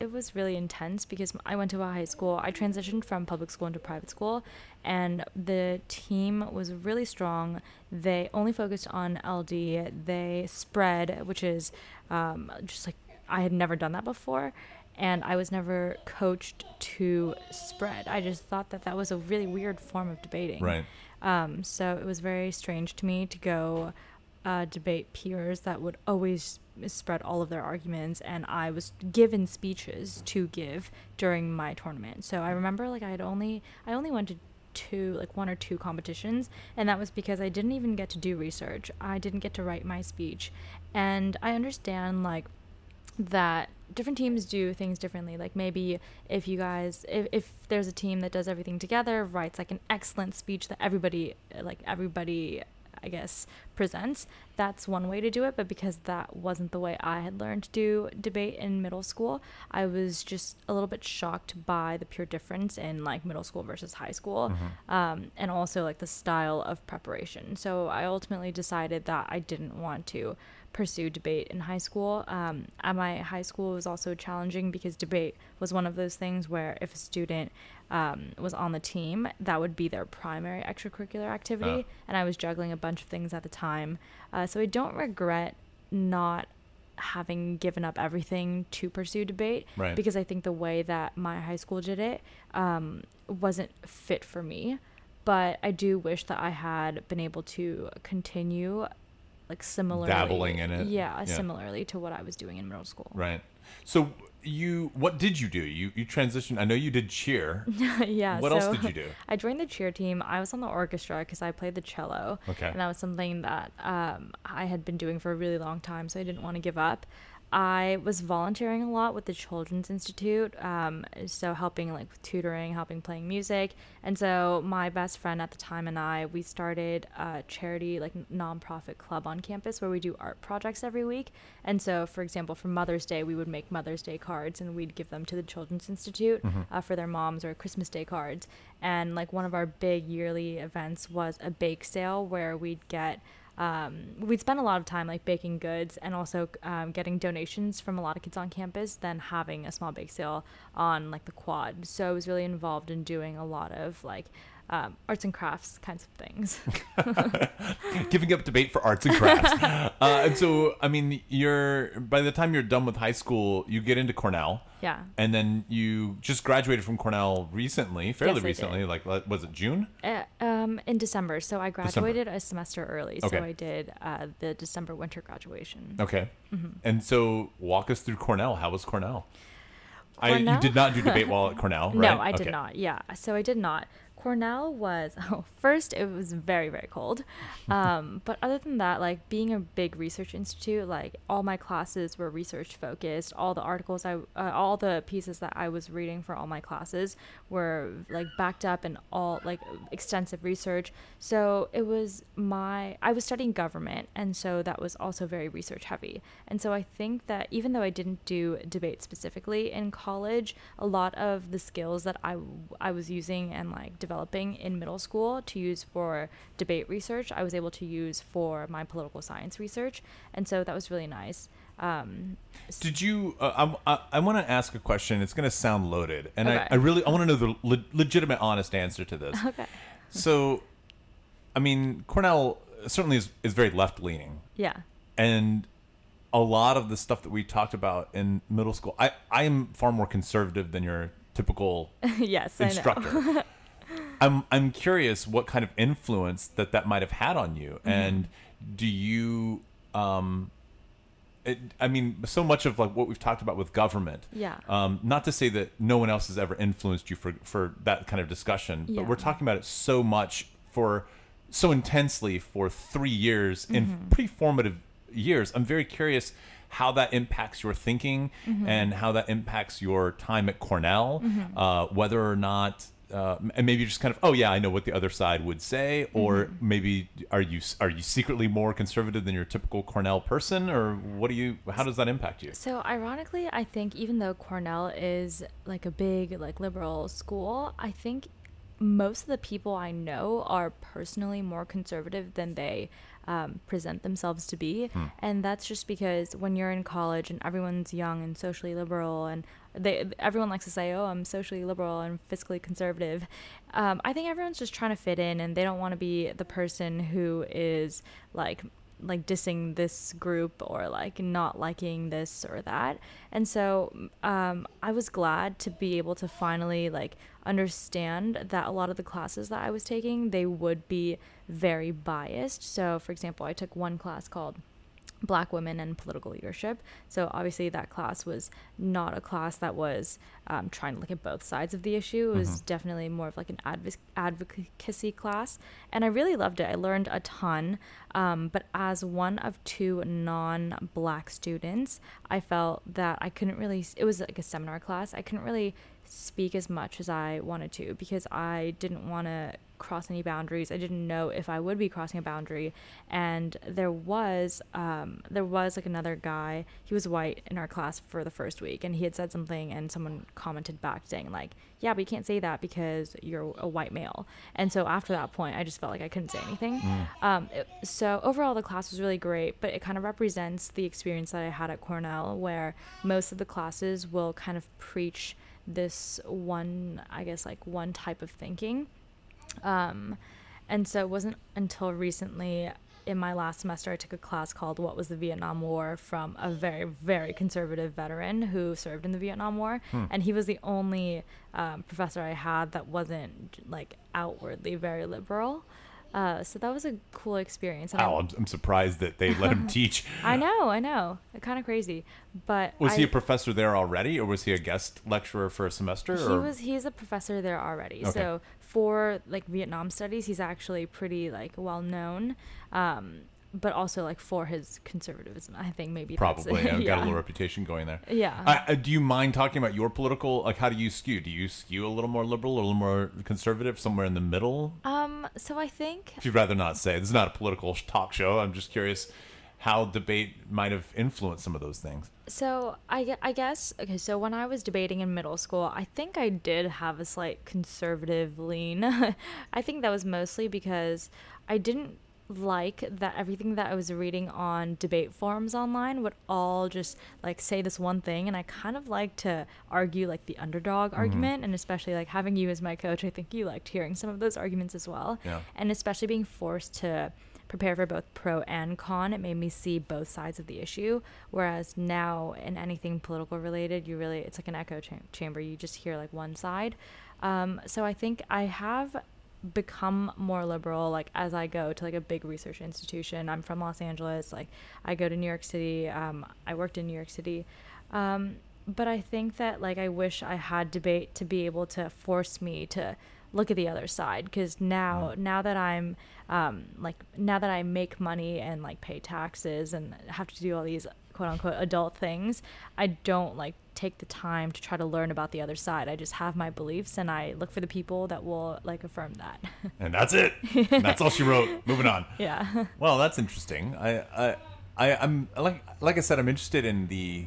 it was really intense because I went to a high school. I transitioned from public school into private school, and the team was really strong. They only focused on LD. They spread, which is um, just like I had never done that before, and I was never coached to spread. I just thought that that was a really weird form of debating. Right. Um, so it was very strange to me to go uh, debate peers that would always spread all of their arguments and I was given speeches to give during my tournament. So I remember like I had only I only went to two like one or two competitions and that was because I didn't even get to do research. I didn't get to write my speech. And I understand like that different teams do things differently. Like maybe if you guys, if, if there's a team that does everything together, writes like an excellent speech that everybody, like everybody, I guess, presents, that's one way to do it. But because that wasn't the way I had learned to do debate in middle school, I was just a little bit shocked by the pure difference in like middle school versus high school, Mm-hmm. um, and also like the style of preparation. So I ultimately decided that I didn't want to pursue debate in high school. Um, at my high school, it was also challenging because debate was one of those things where if a student um, was on the team, that would be their primary extracurricular activity. Ah. And I was juggling a bunch of things at the time. Uh, so I don't regret not having given up everything to pursue debate Right. because I think the way that my high school did it um, wasn't fit for me. But I do wish that I had been able to continue like similarly Dabbling in it. Yeah, Yeah. similarly to what I was doing in middle school. Right. So you, what did you do? You you transitioned. I know you did cheer. yeah. What so else did you do? I joined the cheer team. I was on the orchestra because I played the cello. Okay. And that was something that um, I had been doing for a really long time, so I didn't want to give up. I was volunteering a lot with the Children's Institute, um, so helping like with tutoring, helping playing music, and so my best friend at the time and I we started a charity like nonprofit club on campus where we do art projects every week. And so, for example, for Mother's Day, we would make Mother's Day cards and we'd give them to the Children's Institute uh, for their moms or Christmas Day cards. And like one of our big yearly events was a bake sale where we'd get um, we'd spend a lot of time like baking goods and also um, getting donations from a lot of kids on campus then having a small bake sale on like the quad so i was really involved in doing a lot of like um, arts and crafts kinds of things Giving up debate for arts and crafts. uh, and so, I mean, you're by the time you're done with high school, you get into Cornell. yeah And then you just graduated from Cornell recently, fairly Yes, recently. Like, was it June? Uh, um, in December, so I graduated a semester early. Okay. So I did uh, the December winter graduation. Okay. Mm-hmm. And so, walk us through Cornell. How was Cornell? I, you did not do debate while at Cornell, right? No, I did not. Yeah, so I did not. Cornell was oh, first it was very very cold, um, but other than that, like being a big research institute, like all my classes were research focused. All the articles I, uh, all the pieces that I was reading for all my classes were like backed up and all like extensive research. So it was my I was studying government, and so that was also very research heavy. And so I think that even though I didn't do debate specifically in college, a lot of the skills that I I was using and like developing in middle school to use for debate research, I was able to use for my political science research, and so that was really nice. Um, Did you? Uh, I'm- I, I, want to ask a question. It's going to sound loaded, and I, Okay. I really I want to know the le- legitimate, honest answer to this. okay. So, I mean, Cornell certainly is, is very left leaning, Yeah. and a lot of the stuff that we talked about in middle school, I I am far more conservative than your typical yes. I instructor. I'm I'm curious what kind of influence that that might have had on you, Mm-hmm. and do you um, it, I mean, so much of like what we've talked about with government. Yeah. Um, not to say that no one else has ever influenced you for for that kind of discussion, but we're talking about it so much for so intensely for three years in Mm-hmm. pretty formative years. I'm very curious how that impacts your thinking Mm-hmm. and how that impacts your time at Cornell. Uh, whether or not. Uh, and maybe you're just kind of, oh yeah, I know what the other side would say, or Mm-hmm. maybe are you are you secretly more conservative than your typical Cornell person, or what do you? How does that impact you? So ironically, I think even though Cornell is like a big like liberal school, I think most of the people I know are personally more conservative than they um, present themselves to be, and that's just because when you're in college and everyone's young and socially liberal, and they everyone likes to say, "Oh, I'm socially liberal and fiscally conservative." Um, I think everyone's just trying to fit in, and they don't want to be the person who is like like dissing this group or like not liking this or that. And so um, i was glad to be able to finally like understand that a lot of the classes that i was taking they would be very biased. So for example i took one class called black women and political leadership. So obviously that class was not a class that was um, trying to look at both sides of the issue. It was Mhm. definitely more of like an advoc- advocacy class. And i really loved it. I learned a ton. Um, but as one of two non-black students i felt that i couldn't really it was like a seminar class. I couldn't really speak as much as i wanted to because i didn't want to cross any boundaries. I didn't know if i would be crossing a boundary. And there was um, there was like another guy. He was white in our class for the first week and he had said something and someone commented back saying like yeah but you can't say that because you're a white male. And so after that point i just felt like i couldn't say anything. Um, it- so overall the class was really great but it kind of represents the experience that i had at cornell where most of the classes will kind of preach this one i guess like one type of thinking um, and so it wasn't until recently in my last semester I took a class called What Was the Vietnam War from a very, very conservative veteran who served in the Vietnam War. Hmm. And he was the only um, professor I had that wasn't like outwardly very liberal. Uh, so that was a cool experience. And Wow, I'm, I'm surprised that they let him teach. I know, I know. Kind of crazy. But Was I, he a professor there already, or was he a guest lecturer for a semester? He or? was he's a professor there already. Okay. So for like Vietnam studies, he's actually pretty like well known. Um, but also like for his conservatism, I think maybe Probably yeah, got a little reputation going there. Yeah. I, I, do you mind talking about your political? Like, how do you skew? Do you skew a little more liberal or a little more conservative, somewhere in the middle? um. So I think If you'd rather not say, this is not a political talk show. I'm just curious how debate might have influenced some of those things. So I, I guess okay. So when I was debating in middle school, I think I did have a slight conservative lean. I think that was mostly because I didn't like that everything that I was reading on debate forums online would all just like say this one thing, and I kind of like to argue like the underdog mm-hmm. argument, and especially like having you as my coach, I think you liked hearing some of those arguments as well, Yeah. and especially being forced to prepare for both pro and con, it made me see both sides of the issue. Whereas now, in anything political related, you really, it's like an echo cham- chamber. You just hear like one side. Um, so I think I have become more liberal like as i go to like a big research institution i'm from los angeles like i go to new york city um, i worked in new york city um, but i think that like i wish i had debate to be able to force me to look at the other side because now now that i'm um, like now that i make money and like pay taxes and have to do all these quote unquote adult things i don't like take the time to try to learn about the other side i just have my beliefs and i look for the people that will like affirm that And that's it. And that's all she wrote. Moving on. yeah Well, that's interesting. I, I, I, I'm like, like I said, I'm interested in the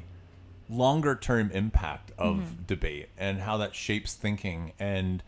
longer term impact of Mm-hmm. debate and how that shapes thinking and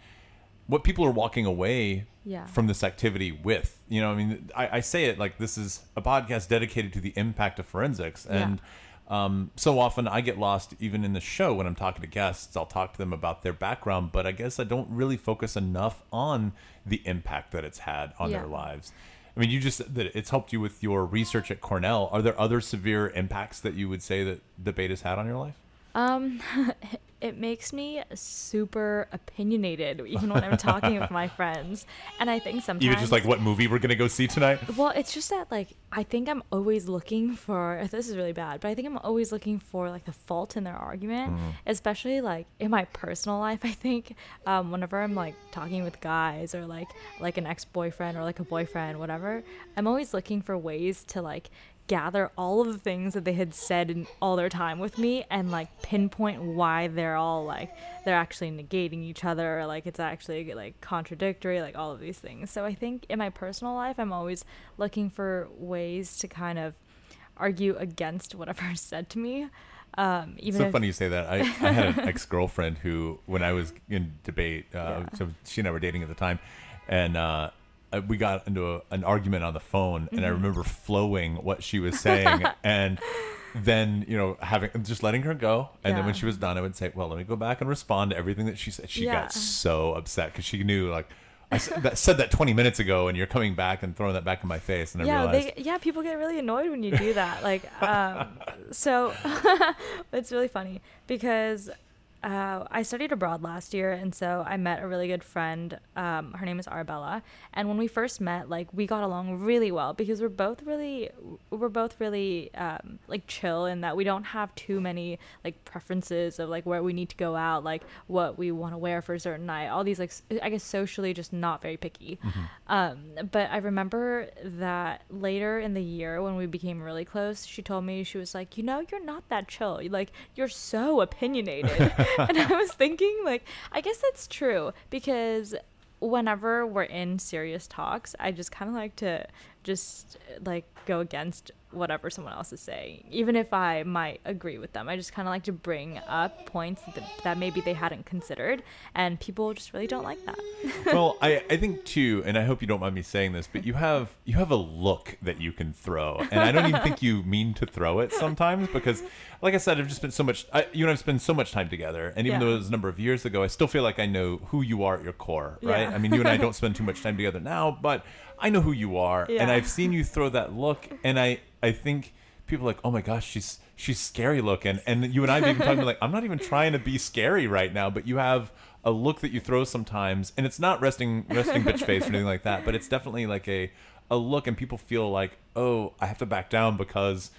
what people are walking away Yeah. from this activity with. You know, I mean, I, I say it like this is a podcast dedicated to the impact of forensics, and um, so often I get lost even in the show when I'm talking to guests. I'll talk to them about their background, but I guess I don't really focus enough on the impact that it's had on Yeah. their lives. I mean, you just that it's helped you with your research at Cornell. Are there other severe impacts that you would say that debate has had on your life? Um, it makes me super opinionated even when I'm talking with my friends, and I think sometimes Even just like what movie we're gonna go see tonight? Well, it's just that like I think I'm always looking for this is really bad, but I think I'm always looking for like the fault in their argument, Mm-hmm. especially like in my personal life. I think um, whenever I'm like talking with guys or like like an ex boyfriend or like a boyfriend, whatever, I'm always looking for ways to like gather all of the things that they had said in all their time with me and like pinpoint why they're all like they're actually negating each other or like it's actually like contradictory like all of these things so i think in my personal life i'm always looking for ways to kind of argue against whatever is said to me um even so if, funny you say that. I, I had an ex girlfriend who, when I was in debate, uh, Yeah. so she and I were dating at the time, and uh, uh, we got into a, an argument on the phone, and I Mm-hmm. remember flowing what she was saying, and then you know having just letting her go, and then when she was done, I would say, "Well, let me go back and respond to everything that she said." She Yeah. got so upset because she knew like. I said that, said that 20 minutes ago, and you're coming back and throwing that back in my face, and I yeah realized they yeah people get really annoyed when you do that like um so it's really funny because uh, I studied abroad last year, and so I met a really good friend. Um, her name is Arabella, and when we first met, like we got along really well because we're both really, we're both really um, like chill in that we don't have too many like preferences of like where we need to go out, like what we want to wear for a certain night. All these like I guess socially just not very picky. Mm-hmm. Um, but I remember that later in the year when we became really close, she told me she was like, you know, you're not that chill. Like you're so opinionated. and I was thinking, like, I guess that's true because whenever we're in serious talks, I just kind of like to just like go against whatever someone else is saying, even if I might agree with them. I just kind of like to bring up points that, that maybe they hadn't considered, and people just really don't like that. well, I, I think too, and I hope you don't mind me saying this, but you have you have a look that you can throw, and I don't even think you mean to throw it sometimes because, like I said, I've just spent so much. I, you and I've spent so much time together, and even Yeah. though it was a number of years ago, I still feel like I know who you are at your core, right? Yeah. I mean, you and I don't spend too much time together now, but I know who you are, and I've seen you throw that look, and I I think people are like, oh my gosh, she's she's scary looking, and you and I've even talking like, I'm not even trying to be scary right now, but you have a look that you throw sometimes, and it's not resting resting bitch face or anything like that, but it's definitely like a a look, and people feel like, oh, I have to back down because.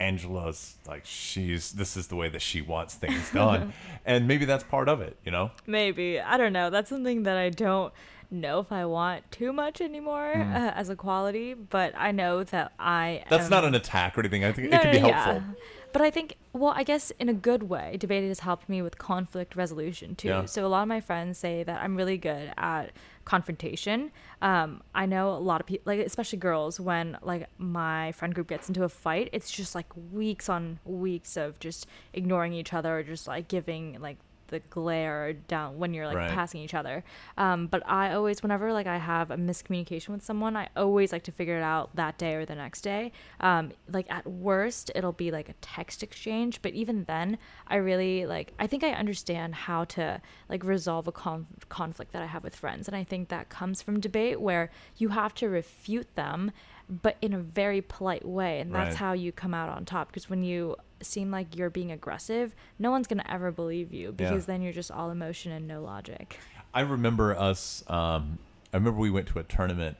Angela's like she's this is the way that she wants things done and maybe that's part of it you know Maybe. I don't know. That's something that I don't know if I want too much anymore uh, as a quality, but I know that I that's am- not an attack or anything i think No, it can no, be yeah. helpful But I think, well, I guess in a good way, debate has helped me with conflict resolution too. Yeah. So a lot of my friends say that I'm really good at confrontation. Um, I know a lot of people, like especially girls, when like my friend group gets into a fight, it's just like weeks on weeks of just ignoring each other or just like giving like the glare down when you're like Right. passing each other. Um, but I always, whenever like I have a miscommunication with someone, I always like to figure it out that day or the next day. Um, like at worst, it'll be like a text exchange, but even then, I really like. I think I understand how to like resolve a con- conflict that I have with friends, and I think that comes from debate where you have to refute them, but in a very polite way, and that's Right. how you come out on top. Because when you seem like you're being aggressive, no one's gonna ever believe you Yeah. because then you're just all emotion and no logic. I remember us. Um, I remember we went to a tournament,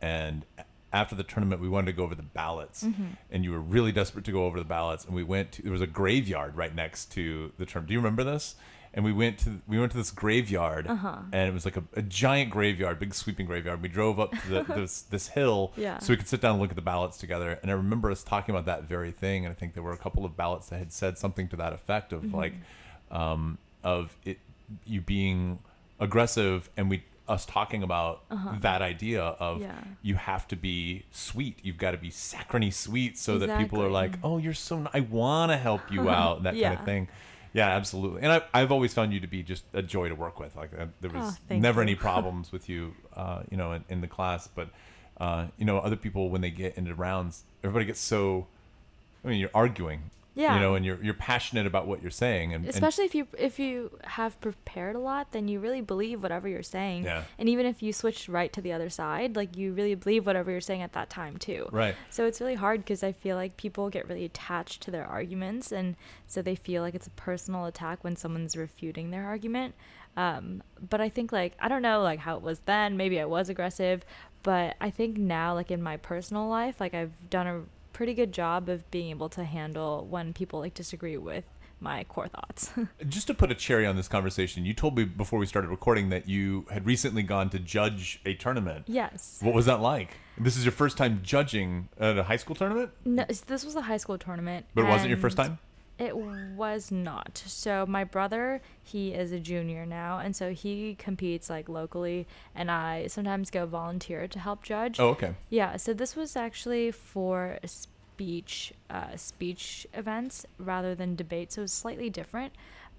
and after the tournament, we wanted to go over the ballots, Mm-hmm. and you were really desperate to go over the ballots. And we went. To, there was a graveyard right next to the term Do you remember this? And we went to we went to this graveyard, Uh-huh. and it was like a, a giant graveyard, big sweeping graveyard. We drove up to the, this this hill, Yeah. so we could sit down and look at the ballots together. And I remember us talking about that very thing. And I think there were a couple of ballots that had said something to that effect of Mm-hmm. like, um, of it you being aggressive, and we us talking about that idea of Uh-huh. Yeah. you have to be sweet. You've got to be saccharine sweet, so that people are like, oh, you're so. n- I want to help you out, that kind of thing. Yeah, absolutely. And I, I've always found you to be just a joy to work with. Like uh, there was Oh, never you. any problems with you, uh, you know, in, in the class. But uh, you know, other people when they get into rounds, everybody gets so. I mean, you're arguing. Yeah. You know, and you're you're passionate about what you're saying, and, and Especially if you if you have prepared a lot, then you really believe whatever you're saying. Yeah. And even if you switch right to the other side, like you really believe whatever you're saying at that time too. right. So it's really hard because I feel like people get really attached to their arguments, and so they feel like it's a personal attack when someone's refuting their argument. Um, but I think like I don't know like how it was then. Maybe I was aggressive, but I think now like in my personal life, like I've done a pretty good job of being able to handle when people like disagree with my core thoughts. Just to put a cherry on this conversation, you told me before we started recording that you had recently gone to judge a tournament. yes. What was that like? This is your first time judging at a high school tournament, No, this was a high school tournament. but it wasn't your first time. It was not. So my brother, he is a junior now, and so he competes like locally, and I sometimes go volunteer to help judge. Oh, okay. Yeah. So this was actually for speech, uh, speech events rather than debate. So it was slightly different.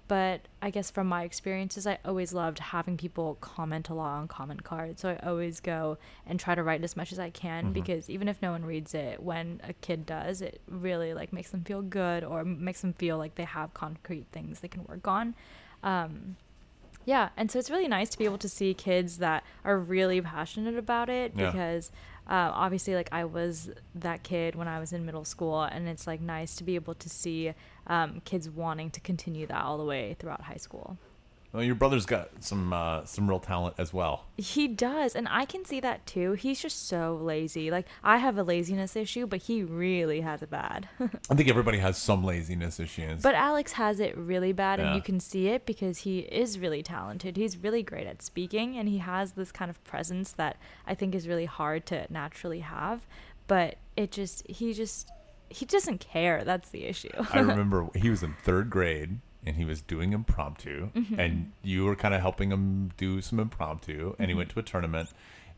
But I guess from my experiences, I always loved having people comment a lot on comment cards. So I always go and try to write as much as I can because even if no one reads it, when a kid does, it really like makes them feel good or makes them feel like they have concrete things they can work on. Um, yeah, and so it's really nice to be able to see kids that are really passionate about it Yeah. because uh, obviously, like I was that kid when I was in middle school, and it's like nice to be able to see um, kids wanting to continue that all the way throughout high school. Well, your brother's got some uh, some real talent as well. He does, and I can see that too. He's just so lazy. Like I have a laziness issue, but he really has it bad. I think everybody has some laziness issues. but Alex has it really bad, and you can see it because he is really talented. He's really great at speaking, and he has this kind of presence that I think is really hard to naturally have. But it just he just he doesn't care. That's the issue. I remember he was in third grade and he was doing impromptu, Mm-hmm. and you were kind of helping him do some impromptu. And he went to a tournament,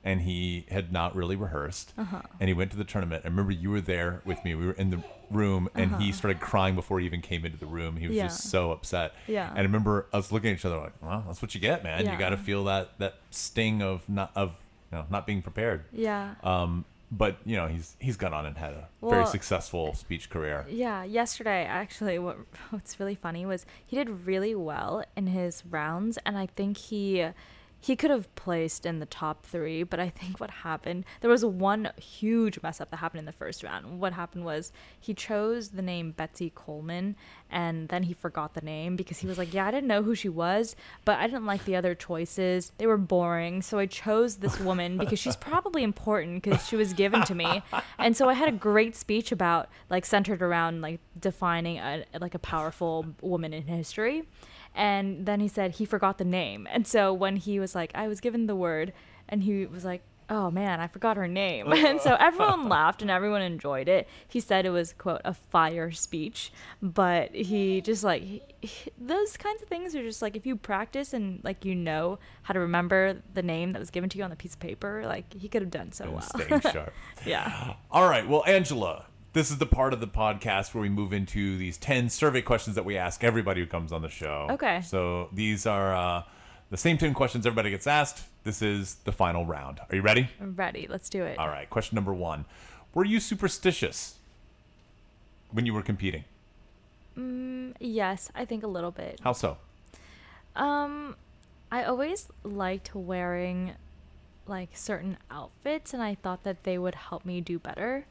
and he had not really rehearsed. Uh-huh. And he went to the tournament. I remember you were there with me. We were in the room, and he started crying before he even came into the room. He was Uh-huh. Yeah. just so upset. Yeah. And I remember us looking at each other like, "Well, that's what you get, man. You got to feel that that sting of not of you know not being prepared." yeah. Um, but you know he's he's gone on and had a very successful speech career. Yeah, yesterday actually what what's really funny was he did really well in his rounds and I think he he could have placed in the top 3, but I think what happened there was one huge mess up that happened in the first round. What happened was he chose the name Bessie Coleman and then he forgot the name because he was like, "Yeah, I didn't know who she was, but I didn't like the other choices. They were boring, so I chose this woman because she's probably important because she was given to me." And so I had a great speech about like centered around like defining a like a powerful woman in history. And then he said he forgot the name. And so when he was like, I was given the word, and he was like, oh man, I forgot her name. and so everyone laughed and everyone enjoyed it. He said it was, quote, a fire speech. But he just like, he, he- those kinds of things are just like, if you practice and like you know how to remember the name that was given to you on the piece of paper, like he could have done so and well. staying sharp. yeah. All right. Well, Angela, this is the part of the podcast where we move into these 10 survey questions that we ask everybody who comes on the show. Okay. So these are uh, the same 10 questions everybody gets asked. This is the final round. Are you ready? I'm ready. Let's do it. All right. Question number one Were you superstitious when you were competing? Yes, I think a little bit. How so? Um, I always liked wearing like certain outfits, and I thought that they would help me do better.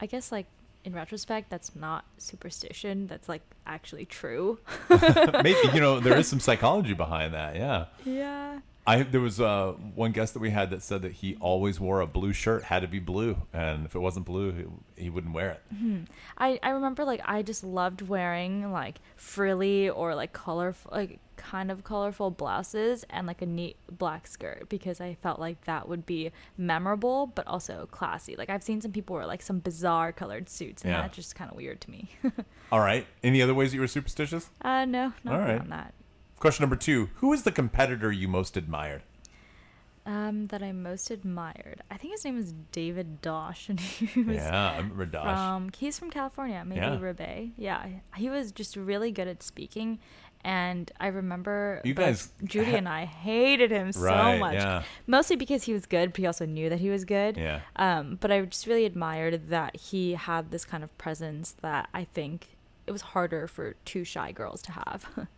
I guess like in retrospect, that's not superstition. That's like actually true. Maybe, you know, there is some psychology behind that. Yeah. yeah. I there was uh, one guest that we had that said that he always wore a blue shirt, had to be blue, and if it wasn't blue, he, he wouldn't wear it. I, I remember like I just loved wearing like frilly or like colorful like kind of colorful blouses and like a neat black skirt because I felt like that would be memorable but also classy. Like I've seen some people wear like some bizarre colored suits and Yeah. that's just kind of weird to me. All right. Any other ways that you were superstitious? uh no, not All right. around that. Question number two: Who is the competitor you most admired? Um that I most admired. I think his name was David Dosh and he was Yeah, I remember Dosh. from he's from California, maybe Yeah. Rebay. Yeah, he was just really good at speaking, and I remember You guys Judy and I hated him so Right, much. yeah. Mostly because he was good, but he also knew that he was good. Yeah. Um, but I just really admired that he had this kind of presence that I think it was harder for two shy girls to have.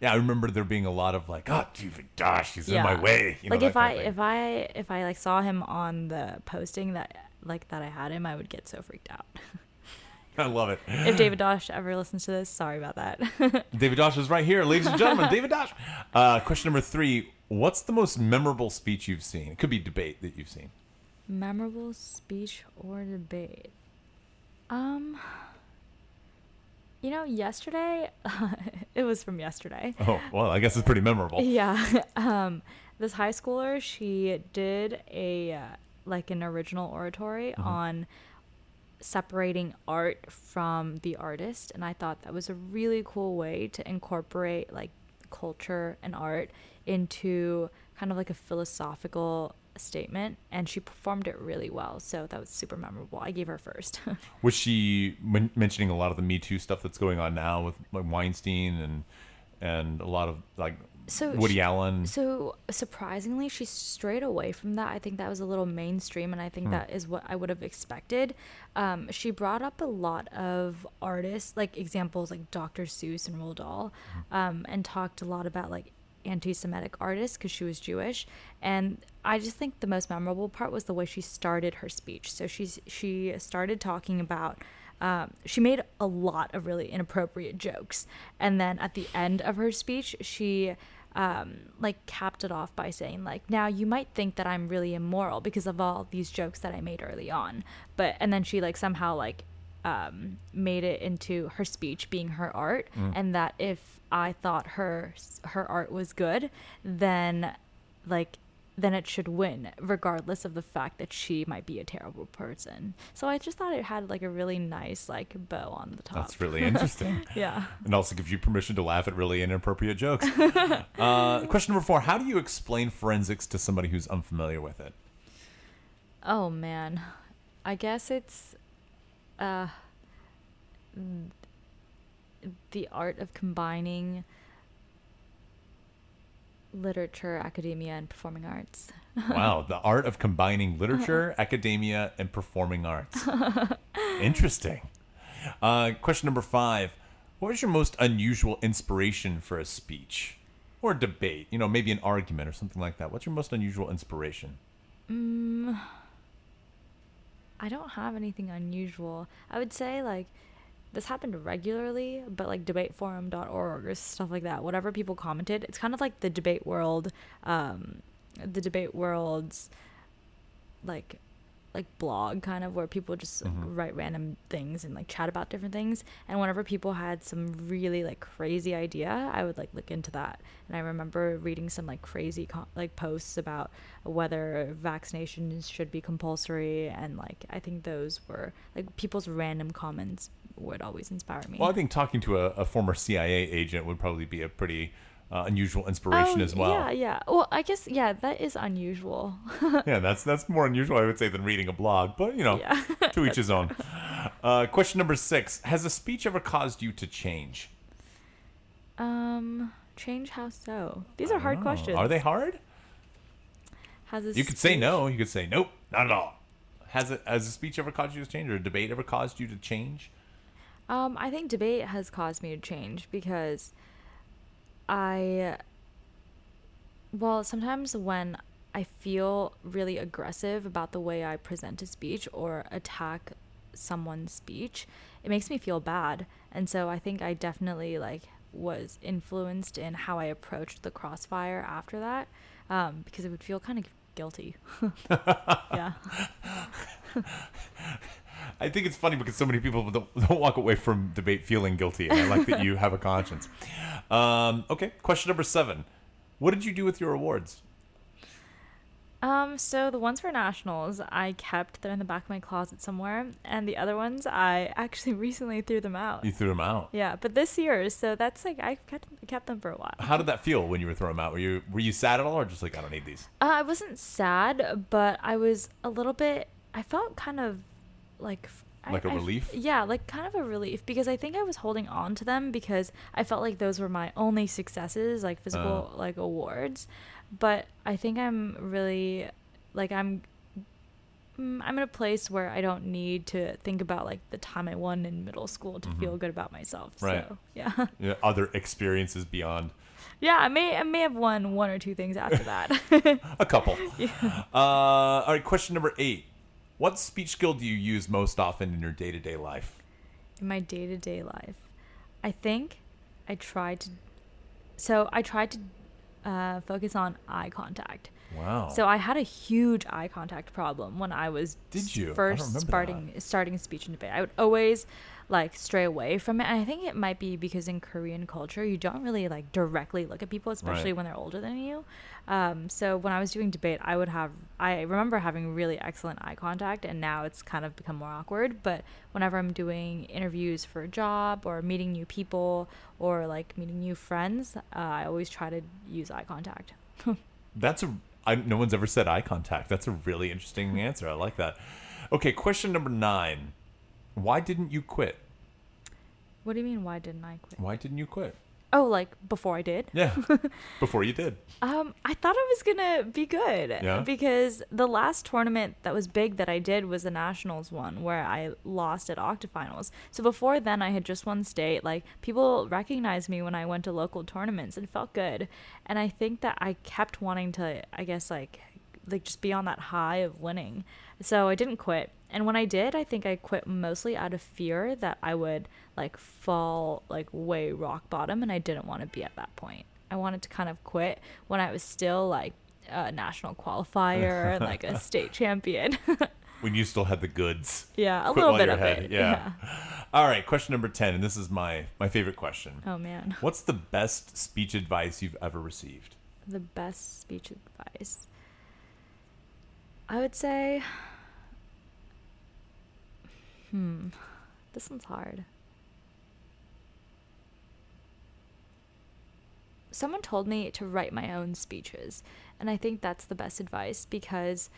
Yeah, I remember there being a lot of like, "Oh, David Dosh, he's in my way." You know, like if I kind of thing. if I if I like saw him on the posting that like that I had him, I would get so freaked out. I love it. if David Dosh ever listens to this, sorry about that. David Dosh is right here, ladies and gentlemen. David Dosh. Uh, question number three: What's the most memorable speech you've seen? It could be debate that you've seen. Memorable speech or debate? Um, you know, yesterday, it was from yesterday. Oh, well, I guess it's pretty memorable. Yeah. Um, this high schooler, she did a uh, like an original oratory on separating art from the artist, and I thought that was a really cool way to incorporate like culture and art into kind of like a philosophical statement and she performed it really well so that was super memorable i gave her first Was she men- mentioning a lot of the Me Too stuff that's going on now with like Weinstein and and a lot of like So Woody she- Allen? So surprisingly, she strayed away from that. I think that was a little mainstream, and I think that is what I would have expected. Um, she brought up a lot of artists, like examples like Dr. Seuss and Roald Dahl, um, and talked a lot about like anti-Semitic artist because she was Jewish. And I just think the most memorable part was the way she started her speech. So she's she started talking about um, she made a lot of really inappropriate jokes. And then at the end of her speech, she um, like capped it off by saying like, "Now you might think that I'm really immoral because of all these jokes that I made early on," but and then she like somehow like um, made it into her speech being her art, and that if I thought her her art was good, then like then it should win, regardless of the fact that she might be a terrible person. So I just thought it had like a really nice like bow on the top. That's really interesting. yeah. and also gives you permission to laugh at really inappropriate jokes. uh, question number four How do you explain forensics to somebody who's unfamiliar with it? Oh man, I guess it's uh the art of combining literature, academia, and performing arts. Wow, the art of combining literature, academia, and performing arts. Interesting. Uh, question number five What was your most unusual inspiration for a speech or a debate? You know, maybe an argument or something like that. What's your most unusual inspiration? I don't have anything unusual. I would say like this happened regularly, but like debateforum.org or stuff like that, whatever people commented, it's kind of like the debate world, um, the debate world's like like blog kind of where people just like, Mhm. write random things and like chat about different things. And whenever people had some really like crazy idea i would like look into that. And i remember reading some like crazy co- like posts about whether vaccinations should be compulsory. And like i think those were like people's random comments would always inspire me. Well, I think talking to a, a former CIA agent would probably be a pretty uh, unusual inspiration Oh, as well. yeah yeah well i guess yeah that is unusual Yeah, that's that's more unusual, I would say, than reading a blog. But you know, Yeah. to each his own. Uh, question number six: Has a speech ever caused you to change? um change how so these are hard questions Are they hard? has a You could say no. You could say nope, not at all. Has it has a speech ever caused you to change, or a debate ever caused you to change? Um, I think debate has caused me to change because I, well, sometimes when I feel really aggressive about the way I present a speech or attack someone's speech, it makes me feel bad. And so I think I definitely like was influenced in how I approached the crossfire after that um, because it would feel kind of guilty. yeah. I think it's funny because so many people don't, don't walk away from debate feeling guilty, and I like that you have a conscience. Um, okay, question number seven: What did you do with your awards? Um, so the ones for nationals, I kept. They're in the back of my closet somewhere, and the other ones, I actually recently threw them out. You threw them out. Yeah, but this year, so that's like I kept kept them for a while. How did that feel when you were throwing them out? Were you were you sad at all, or just like I don't need these? Uh, I wasn't sad, but I was a little bit. I felt kind of like Like a I f- relief? yeah, like kind of a relief because I think I was holding on to them because I felt like those were my only successes, like physical Uh. like awards. But I think I'm really like I'm mm, I'm in a place where I don't need to think about like the time I won in middle school to feel good about myself. Mm-hmm. Right. So yeah, Yeah, other experiences beyond yeah. I may I may have won one or two things after that. a couple. Uh, all right, question number eight: What speech skill do you use most often in your day to day life? in my day to day life. I think I tried to. So I tried to uh, focus on eye contact. Wow. So I had a huge eye contact problem when I was Did you? First starting starting speech and debate. I would always like stray away from it, and I think it might be because in Korean culture you don't really like directly look at people, especially Right. when they're older than you. Um, so when I was doing debate, I would have I remember having really excellent eye contact, and now it's kind of become more awkward. But whenever I'm doing interviews for a job or meeting new people or like meeting new friends, uh, I always try to use eye contact. That's a. I, no one's ever said eye contact. That's a really interesting answer. I like that. Okay, question number nine: Why didn't you quit? What do you mean? Why didn't I quit? Why didn't you quit? Oh, like before I did. Yeah, before you did. Um, I thought I was gonna be good. Yeah? Because the last tournament that was big that I did was the nationals one, where I lost at octafinals. So before then, I had just won state. Like people recognized me when I went to local tournaments, and felt good. And I think that I kept wanting to, I guess, like, like just be on that high of winning. So I didn't quit. And when I did, I think I quit mostly out of fear that I would like fall like way rock bottom, and I didn't want to be at that point. I wanted to kind of quit when I was still like a national qualifier and like a state champion. when you still had the goods. Yeah, a Quit little bit of ahead. it. Yeah. All right, question number 10, and this is my my favorite question. Oh man, What's the best speech advice you've ever received? the best speech advice. I would say, hmm, this one's hard. Someone told me to write my own speeches, and I think that's the best advice because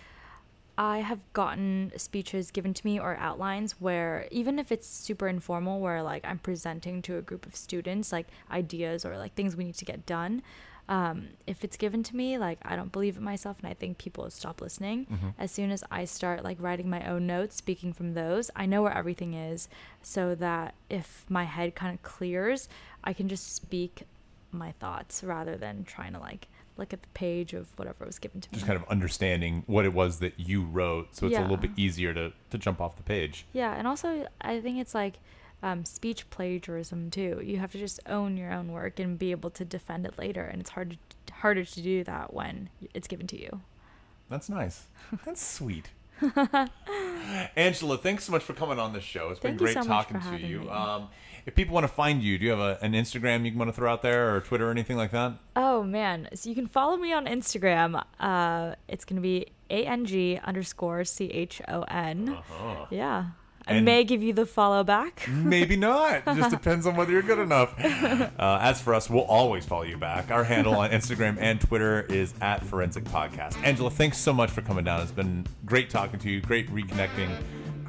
I have gotten speeches given to me or outlines where even if it's super informal where like I'm presenting to a group of students like ideas or like things we need to get done um, if it's given to me like I don't believe it myself and I think people stop listening. As soon as I start like writing my own notes speaking from those I know where everything is so that if my head kind of clears I can just speak my thoughts rather than trying to like look at the page of whatever was given to me Just kind of understanding what it was that you wrote, so it's a little bit easier to, to jump off the page. Yeah, and also I think it's like um, speech plagiarism too. You have to just own your own work and be able to defend it later, and it's hard to, harder to do that when it's given to you. That's nice. That's sweet. Angela, thanks so much for coming on the show. It's been great so talking to you. Um, if people want to find you, do you have a, an Instagram you want to throw out there, or Twitter, or anything like that? Oh man, so you can follow me on Instagram. Uh, it's gonna be a n g underscore c h o n. Uh-huh. Yeah, I And- may give you the follow back. Maybe not. It just depends on whether you're good enough. Uh, as for us, we'll always follow you back. Our handle on Instagram and Twitter is at Forensic Podcast. Angela, thanks so much for coming down. It's been great talking to you, great reconnecting,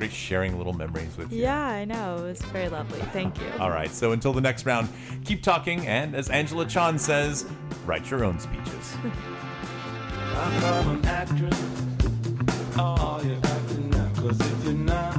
great sharing little memories with you. yeah, I know. It was very lovely. Thank you. All right, so until the next round, keep talking, and as Angela Chon says, write your own speeches. I'm an actress. Oh, you're acting now. Cause if you're not,